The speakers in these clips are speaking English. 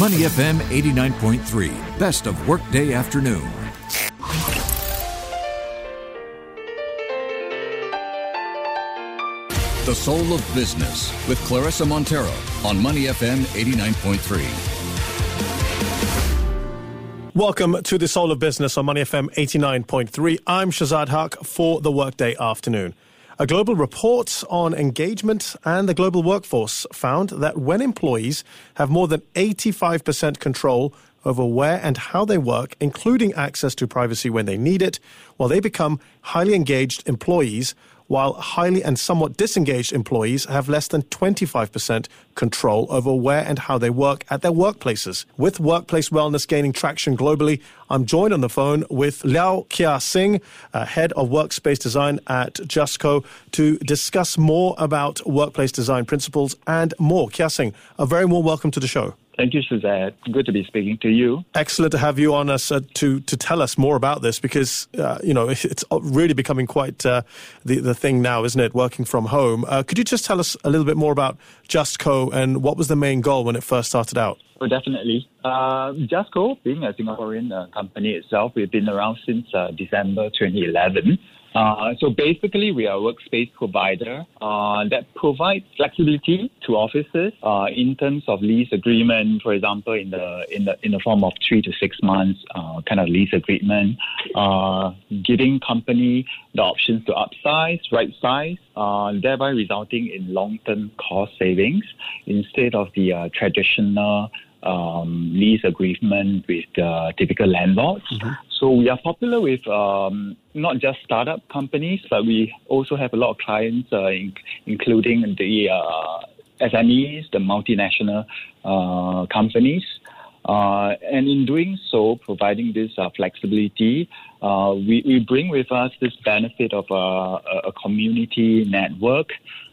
Money FM 89.3, best of workday afternoon. The Soul of Business with Clarissa Montero on Money FM 89.3. Welcome to the Soul of Business on Money FM 89.3. I'm Shazad Haq for the Workday Afternoon. A global report on engagement and the global workforce found that when employees have more than 85% control over where and how they work, including access to privacy when they need it, well, they become highly engaged employees while highly and somewhat disengaged employees have less than 25% control over where and how they work at their workplaces. With workplace wellness gaining traction globally, I'm joined on the phone with Liao Kia Singh, uh, head of workspace design at Justco, to discuss more about workplace design principles and more. Kia Singh, a very warm welcome to the show. Thank you, Shazad. Good to be speaking to you. Excellent to have you on us uh, to to tell us more about this because uh, you know it's really becoming quite uh, the the thing now, isn't it? Working from home. Uh, could you just tell us a little bit more about Justco and what was the main goal when it first started out? Oh, definitely. Uh, Justco, being a Singaporean uh, company itself, we've been around since December 2011. Uh, so basically, we are a workspace provider uh, that provides flexibility to offices uh, in terms of lease agreement. For example, in the in the in the form of three to six months uh, kind of lease agreement, uh, giving company the options to upsize, right size, thereby resulting in long-term cost savings instead of the traditional um, lease agreement with the typical landlords. Mm-hmm. So we are popular with um, not just startup companies, but we also have a lot of clients, uh, in, including the uh, SMEs, the multinational uh, companies. Uh, and in doing so, providing this uh, flexibility, uh, we, we bring with us this benefit of a, a community network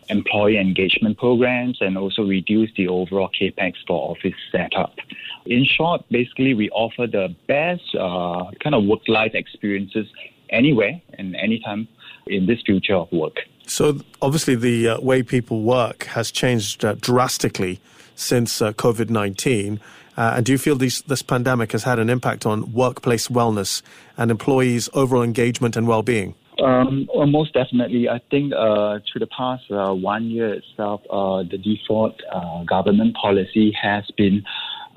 employee engagement programs and also reduce the overall capex for office setup. In short, basically, we offer the best uh, kind of work life experiences anywhere and anytime in this future of work. So, obviously, the uh, way people work has changed uh, drastically since uh, COVID 19. Uh, and do you feel this, this pandemic has had an impact on workplace wellness and employees' overall engagement and well being? Um, well, most definitely. I think uh, through the past uh, one year itself, uh, the default uh, government policy has been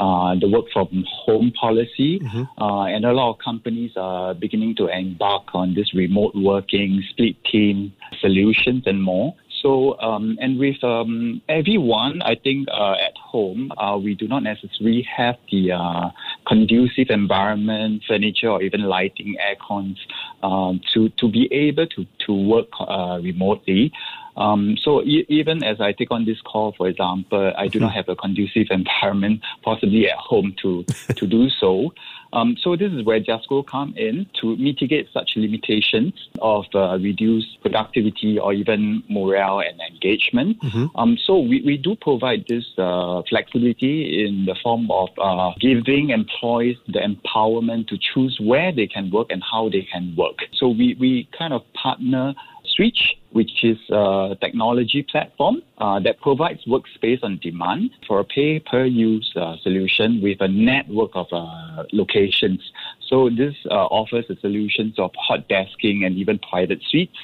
uh, the work from home policy, mm-hmm. Uh, and a lot of companies are beginning to embark on this remote working, split team solutions, and more. So, um, and with um, everyone, I think uh, at home, uh, we do not necessarily have the uh, conducive environment, furniture, or even lighting, air cons, um, to to be able to to work uh, remotely. Um, so e- even as I take on this call, for example, I do not have a conducive environment, possibly at home, to to do so. Um, so this is where Justco come in to mitigate such limitations of uh, reduced productivity or even morale and engagement. Mm-hmm. Um, so we, we do provide this uh, flexibility in the form of uh, giving employees the empowerment to choose where they can work and how they can work. So we, we kind of partner Switch, which is a technology platform uh, that provides workspace on demand for a pay per use uh, solution with a network of uh, locations. So this uh, offers a solution of hot desking and even private suites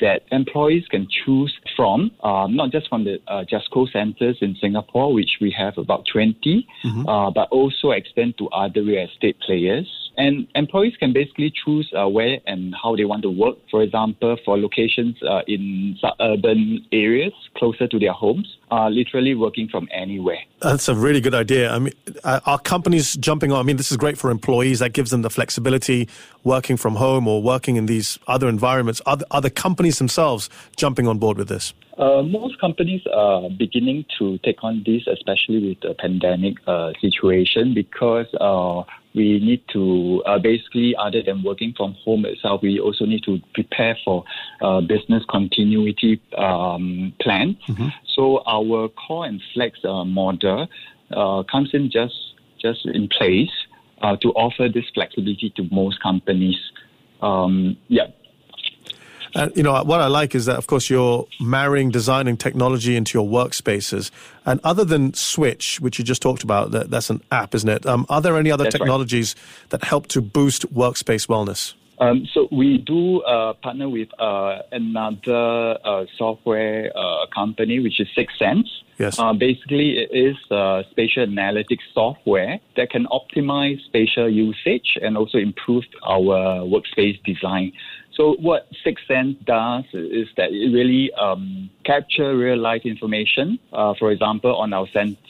that employees can choose from, um, not just from the uh, Justco centers in Singapore, which we have about 20, mm-hmm. uh, but also extend to other real estate players. And employees can basically choose uh, where and how they want to work. For example, for locations uh, in suburban areas closer to their homes, uh, literally working from anywhere. That's a really good idea. I mean, uh, are companies jumping on? I mean, this is great for employees. That gives them the flexibility working from home or working in these other environments. Are the, are the companies themselves jumping on board with this? Uh, most companies are beginning to take on this, especially with the pandemic uh, situation, because uh, we need to uh, basically, other than working from home itself, we also need to prepare for uh, business continuity um, plan. Mm-hmm. So our core and flex uh, model comes in just just in place to offer this flexibility to most companies. Um, yeah, And you know what I like is that, of course, you're marrying design and technology into your workspaces. And other than Switch, which you just talked about, that, that's an app, isn't it? Um, are there any other that's technologies right. that help to boost workspace wellness? Um, so we do uh, partner with uh, another uh, software uh, company, which is Six Sense. Yes. Uh, basically, it is uh, spatial analytics software that can optimize spatial usage and also improve our workspace design. So what Six Sense does is that it really um, capture real life information, for example, on our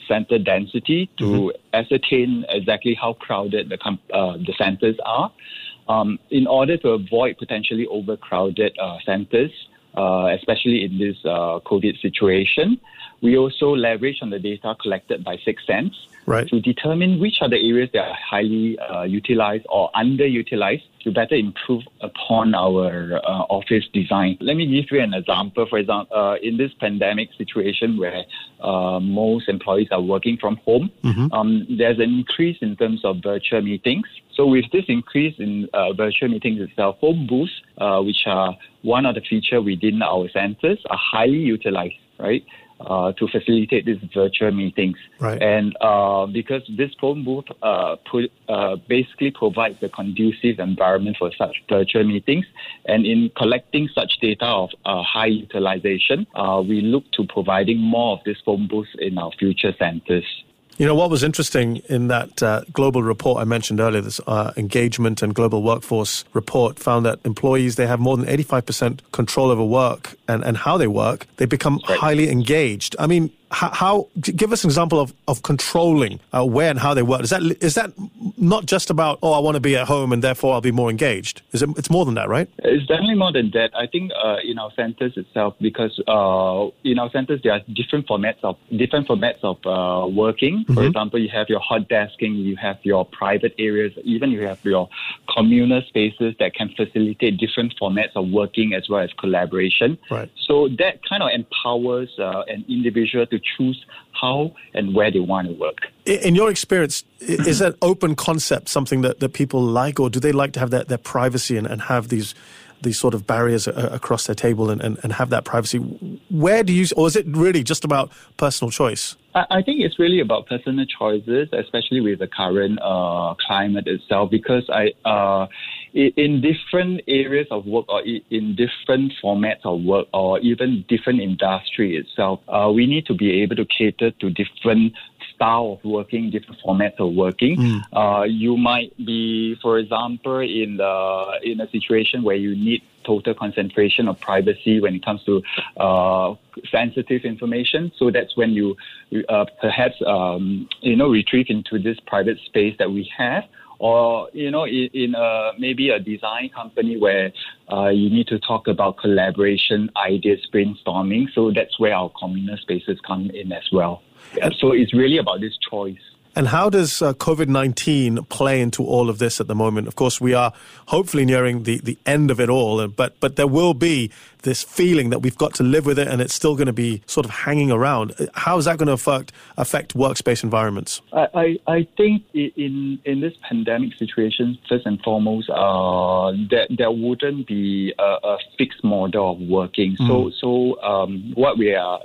center density to mm-hmm. ascertain exactly how crowded the, the centers are um, in order to avoid potentially overcrowded uh, centers, uh, especially in this uh, COVID situation. We also leverage on the data collected by Six Sense right. to determine which are the areas that are highly uh, utilized or underutilized to better improve upon our uh, office design. Let me give you an example. For example, uh, in this pandemic situation where uh, most employees are working from home, mm-hmm. um, there's an increase in terms of virtual meetings. So with this increase in uh, virtual meetings itself, home booths, uh, which are one of the features within our centers, are highly utilized, right? Uh, to facilitate these virtual meetings. Right. And uh, because this phone booth uh, put, uh, basically provides a conducive environment for such virtual meetings, and in collecting such data of uh, high utilization, uh, we look to providing more of these phone booths in our future centers. You know, what was interesting in that uh, global report I mentioned earlier, this uh, engagement and global workforce report found that employees, they have more than 85% control over work and, and how they work. They become right. highly engaged. I mean, how, how, give us an example of, of controlling uh, where and how they work. Is that is that not just about oh I want to be at home and therefore I'll be more engaged? Is it? It's more than that, right? It's definitely more than that. I think uh, in our centers itself, because uh, in our centers there are different formats of different formats of uh, working. For mm-hmm. example, you have your hot desking, you have your private areas, even you have your communal spaces that can facilitate different formats of working as well as collaboration. Right. So that kind of empowers uh, an individual to choose how and where they want to work. In your experience, is that open concept something that, that people like, or do they like to have their, their privacy and, and have these these sort of barriers across their table and, and, and have that privacy? Where do you, or is it really just about personal choice? I think it's really about personal choices, especially with the current uh, climate itself, because I, uh, in different areas of work or in different formats of work or even different industry itself, uh, we need to be able to cater to different style of working, different formats of working. Mm. Uh, you might be, for example, in the in a situation where you need total concentration of privacy when it comes to uh, sensitive information. So that's when you uh, perhaps um, you know retrieve into this private space that we have. Or you know, in, in a, maybe a design company where uh, you need to talk about collaboration, ideas, brainstorming. So that's where our communal spaces come in as well. So it's really about this choice. And how does uh, COVID 19 play into all of this at the moment? Of course, we are hopefully nearing the, the end of it all, uh, but, but there will be this feeling that we've got to live with it and it's still going to be sort of hanging around. Uh, how is that going to affect, affect workspace environments? I, I, I think in, in this pandemic situation, first and foremost, uh, there, there wouldn't be a, a fixed model of working. Mm. So, so um, what we are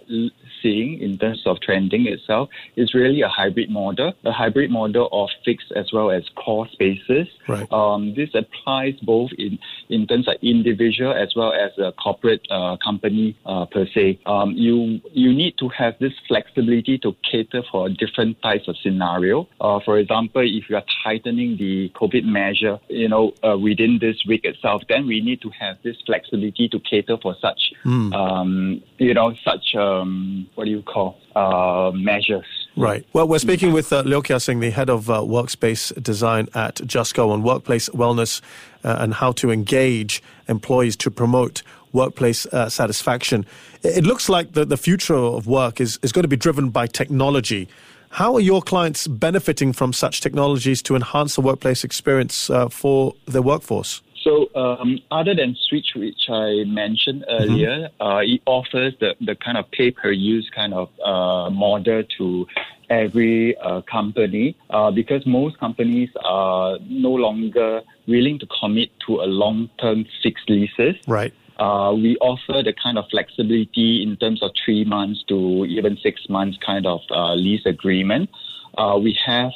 seeing in terms of trending itself is really a hybrid model, a hybrid model of fixed as well as core spaces. Right. Um, this applies both in, in terms of individual as well as a corporate uh, company uh, per se. Um, you you need to have this flexibility to cater for different types of scenario. Uh, for example, if you are tightening the COVID measure, you know, uh, within this week itself, then we need to have this flexibility to cater for such, mm. um, you know, such um, what do you call uh, measures. Right. Well, we're speaking with uh, Leow Kia Sing, the head of uh, workspace design at Justco on workplace wellness uh, and how to engage employees to promote workplace uh, satisfaction. It looks like the, the future of work is, is going to be driven by technology. How are your clients benefiting from such technologies to enhance the workplace experience uh, for their workforce? So, um, other than Switch, which I mentioned mm-hmm. earlier, mm-hmm. uh, it offers the, the kind of pay per use kind of uh, model to every uh, company uh, because most companies are no longer willing to commit to a long term fixed leases. Right. Uh, we offer the kind of flexibility in terms of three months to even six months kind of uh, lease agreement. Uh, we have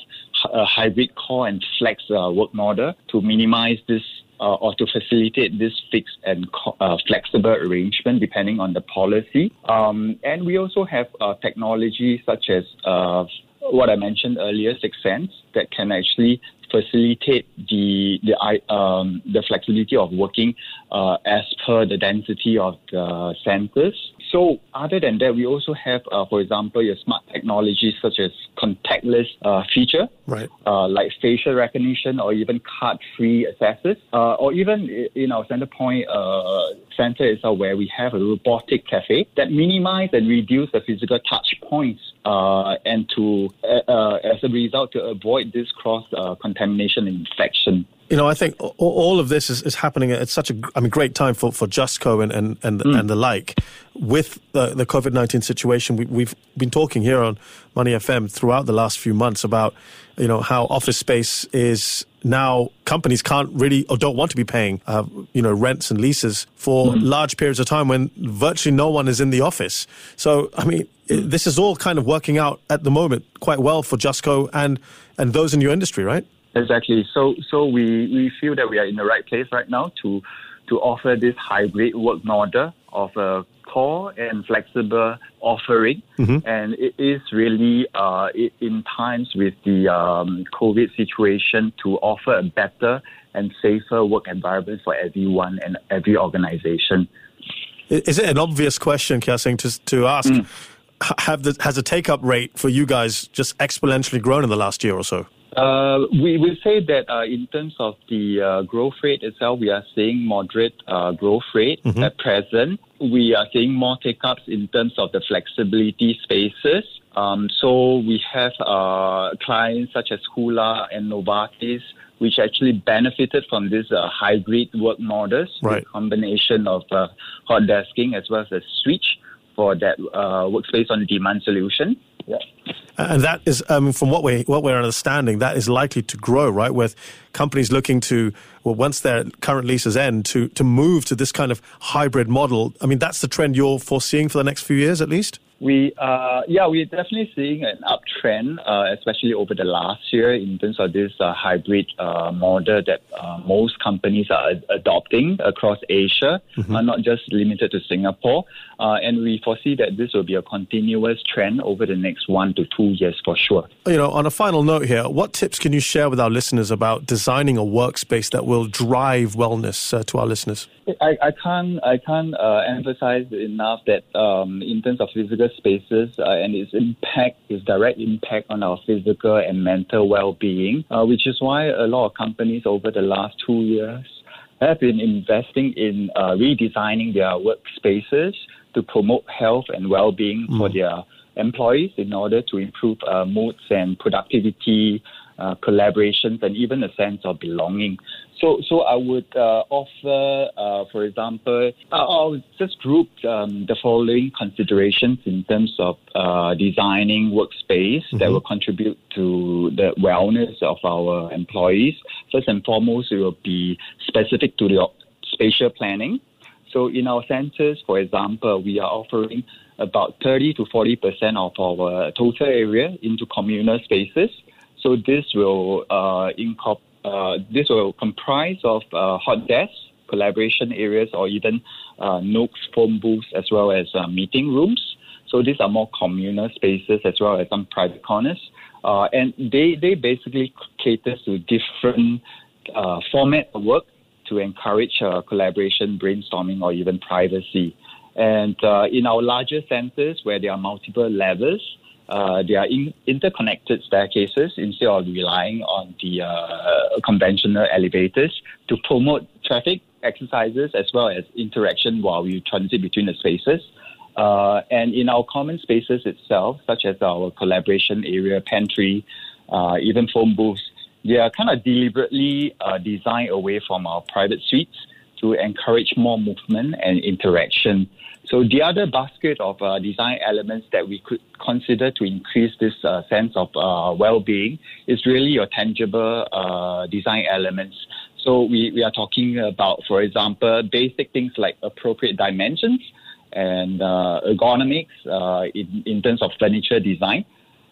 a hybrid core and flex uh, work model to minimize this uh, or to facilitate this fixed and co- uh, flexible arrangement depending on the policy. Um, and we also have uh, technology such as uh, what I mentioned earlier, Sixth Sense, that can actually facilitate the the um, the flexibility of working uh, as per the density of the centers. So other than that, we also have, uh, for example, your smart technologies such as contactless uh, feature, right? Uh, like facial recognition or even card-free accesses, uh, or even in our center point uh, center where we have a robotic cafe that minimize and reduce the physical touch points uh, and to, as a result, to avoid this cross contamination and infection you know, I think all of this is, is happening at such a, I mean, great time for, for Justco and, and, and, mm. and the like. With the, the COVID 19 situation, we, we've been talking here on Money FM throughout the last few months about, you know, how office space is now companies can't really or don't want to be paying, uh, you know, rents and leases for mm. large periods of time when virtually no one is in the office. So, I mean, mm. this is all kind of working out at the moment quite well for Justco and, and those in your industry, right? Exactly. So so we, we feel that we are in the right place right now to to offer this hybrid work model of a core and flexible offering. Mm-hmm. And it is really uh, in times with the um, COVID situation to offer a better and safer work environment for everyone and every organization. Is it an obvious question, Kiasing, to, to ask? Mm. Have the, has the take up rate for you guys just exponentially grown in the last year or so? Uh, we will say that uh, in terms of the uh, growth rate itself, we are seeing moderate uh, growth rate mm-hmm. at present. We are seeing more take-ups in terms of the flexibility spaces. Um, so we have uh, clients such as Hula and Novartis, which actually benefited from this uh, hybrid work models, right. combination of hot desking as well as a switch for that workspace on demand solution. Yeah. And that is, um, from what we what we're understanding, that is likely to grow, right? With companies looking to, well, once their current leases end, to to move to this kind of hybrid model. I mean, that's the trend you're foreseeing for the next few years, at least. We, uh, yeah, we're definitely seeing an uptrend, uh, especially over the last year in terms of this uh, hybrid uh, model that uh, most companies are adopting across Asia, mm-hmm. Uh, not just limited to Singapore. and we foresee that this will be a continuous trend over the next one to two years for sure. You know, on a final note here, what tips can you share with our listeners about designing a workspace that will drive wellness to our listeners? I, I can't I can't uh, emphasize enough that um, in terms of physical spaces uh, and its impact, its direct impact on our physical and mental well-being, uh, which is why a lot of companies over the last two years have been investing in uh, redesigning their workspaces to promote health and well-being mm. for their employees in order to improve uh, moods and productivity, uh, collaborations, and even a sense of belonging. So, so I would uh, offer, uh, for example, uh, I'll just group um, the following considerations in terms of uh, designing workspace mm-hmm. that will contribute to the wellness of our employees. First and foremost, it will be specific to the spatial planning. So, in our centers, for example, we are offering about 30 to 40 percent of our total area into communal spaces. So, this will uh, incorporate uh, this will comprise of uh, hot desks, collaboration areas, or even uh, nooks, phone booths, as well as uh, meeting rooms. So these are more communal spaces as well as some private corners. Uh, and they, they basically cater to different uh, format of work to encourage uh, collaboration, brainstorming, or even privacy. And uh, in our larger centers where there are multiple levels, uh, they are in, interconnected staircases instead of relying on the uh, conventional elevators to promote traffic exercises as well as interaction while we transit between the spaces. Uh, and in our common spaces itself, such as our collaboration area, pantry, uh, even phone booths, they are kind of deliberately uh, designed away from our private suites to encourage more movement and interaction. So the other basket of uh, design elements that we could consider to increase this uh, sense of uh, well-being is really your tangible uh, design elements, So we, we are talking about, for example, basic things like appropriate dimensions and uh, ergonomics uh, in, in terms of furniture design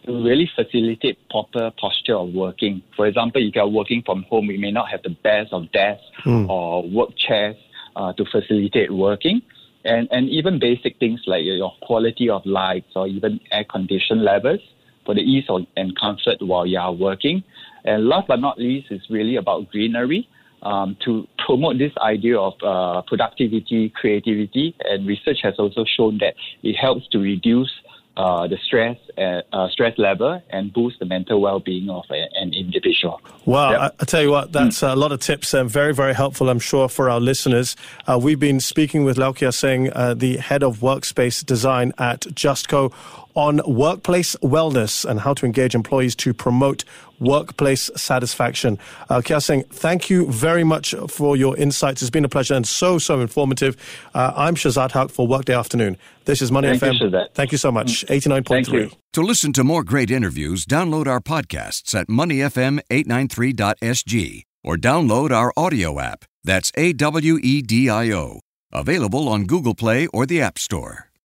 really facilitate proper posture of working. For example, if you are working from home, we may not have the best of desks mm. or work chairs uh, to facilitate working. And, and even basic things like your quality of lights or even air condition levels for the ease of, and comfort while you are working. And last but not least is really about greenery um, to promote this idea of uh, productivity, creativity, and research has also shown that it helps to reduce uh, the stress uh, uh, stress level and boost the mental well-being of a, an individual. Wow, yep. I, I, tell you what, that's mm. a lot of tips and very, very helpful, I'm sure, for our listeners. Uh, we've been speaking with Lau Kia uh, the head of workspace design at Justco, on workplace wellness and how to engage employees to promote workplace satisfaction. Uh, Kia Seng, thank you very much for your insights. It's been a pleasure and so, so informative. Uh, I'm Shazad Haq for Workday Afternoon. This is Money thank FM. You, thank you so much. Mm. 89.3. To listen to more great interviews, download our podcasts at moneyfm893.sg or download our audio app. That's A W E D I O. Available on Google Play or the App Store.